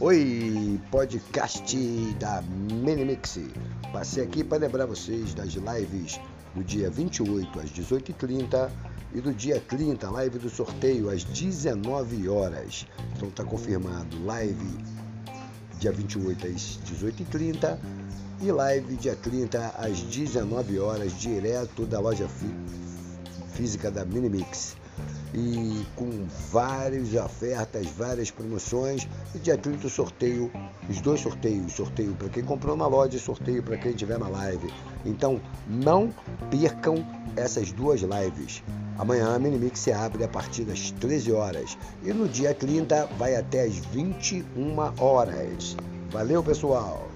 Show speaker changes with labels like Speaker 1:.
Speaker 1: Oi, podcast da Minimix. Passei aqui para lembrar vocês das lives do dia 28 às 18h30 e do dia 30, live do sorteio às 19 horas. Então tá confirmado, live dia 28 às 18h30 e live dia 30 às 19 horas, direto da loja física da Minimix e com várias ofertas, várias promoções. E dia 30 o sorteio, os dois sorteios, sorteio para quem comprou na loja e sorteio para quem estiver na live. Então não percam essas duas lives. Amanhã a Minimix se abre a partir das 13 horas e no dia 30 vai até as 21 horas. Valeu, pessoal!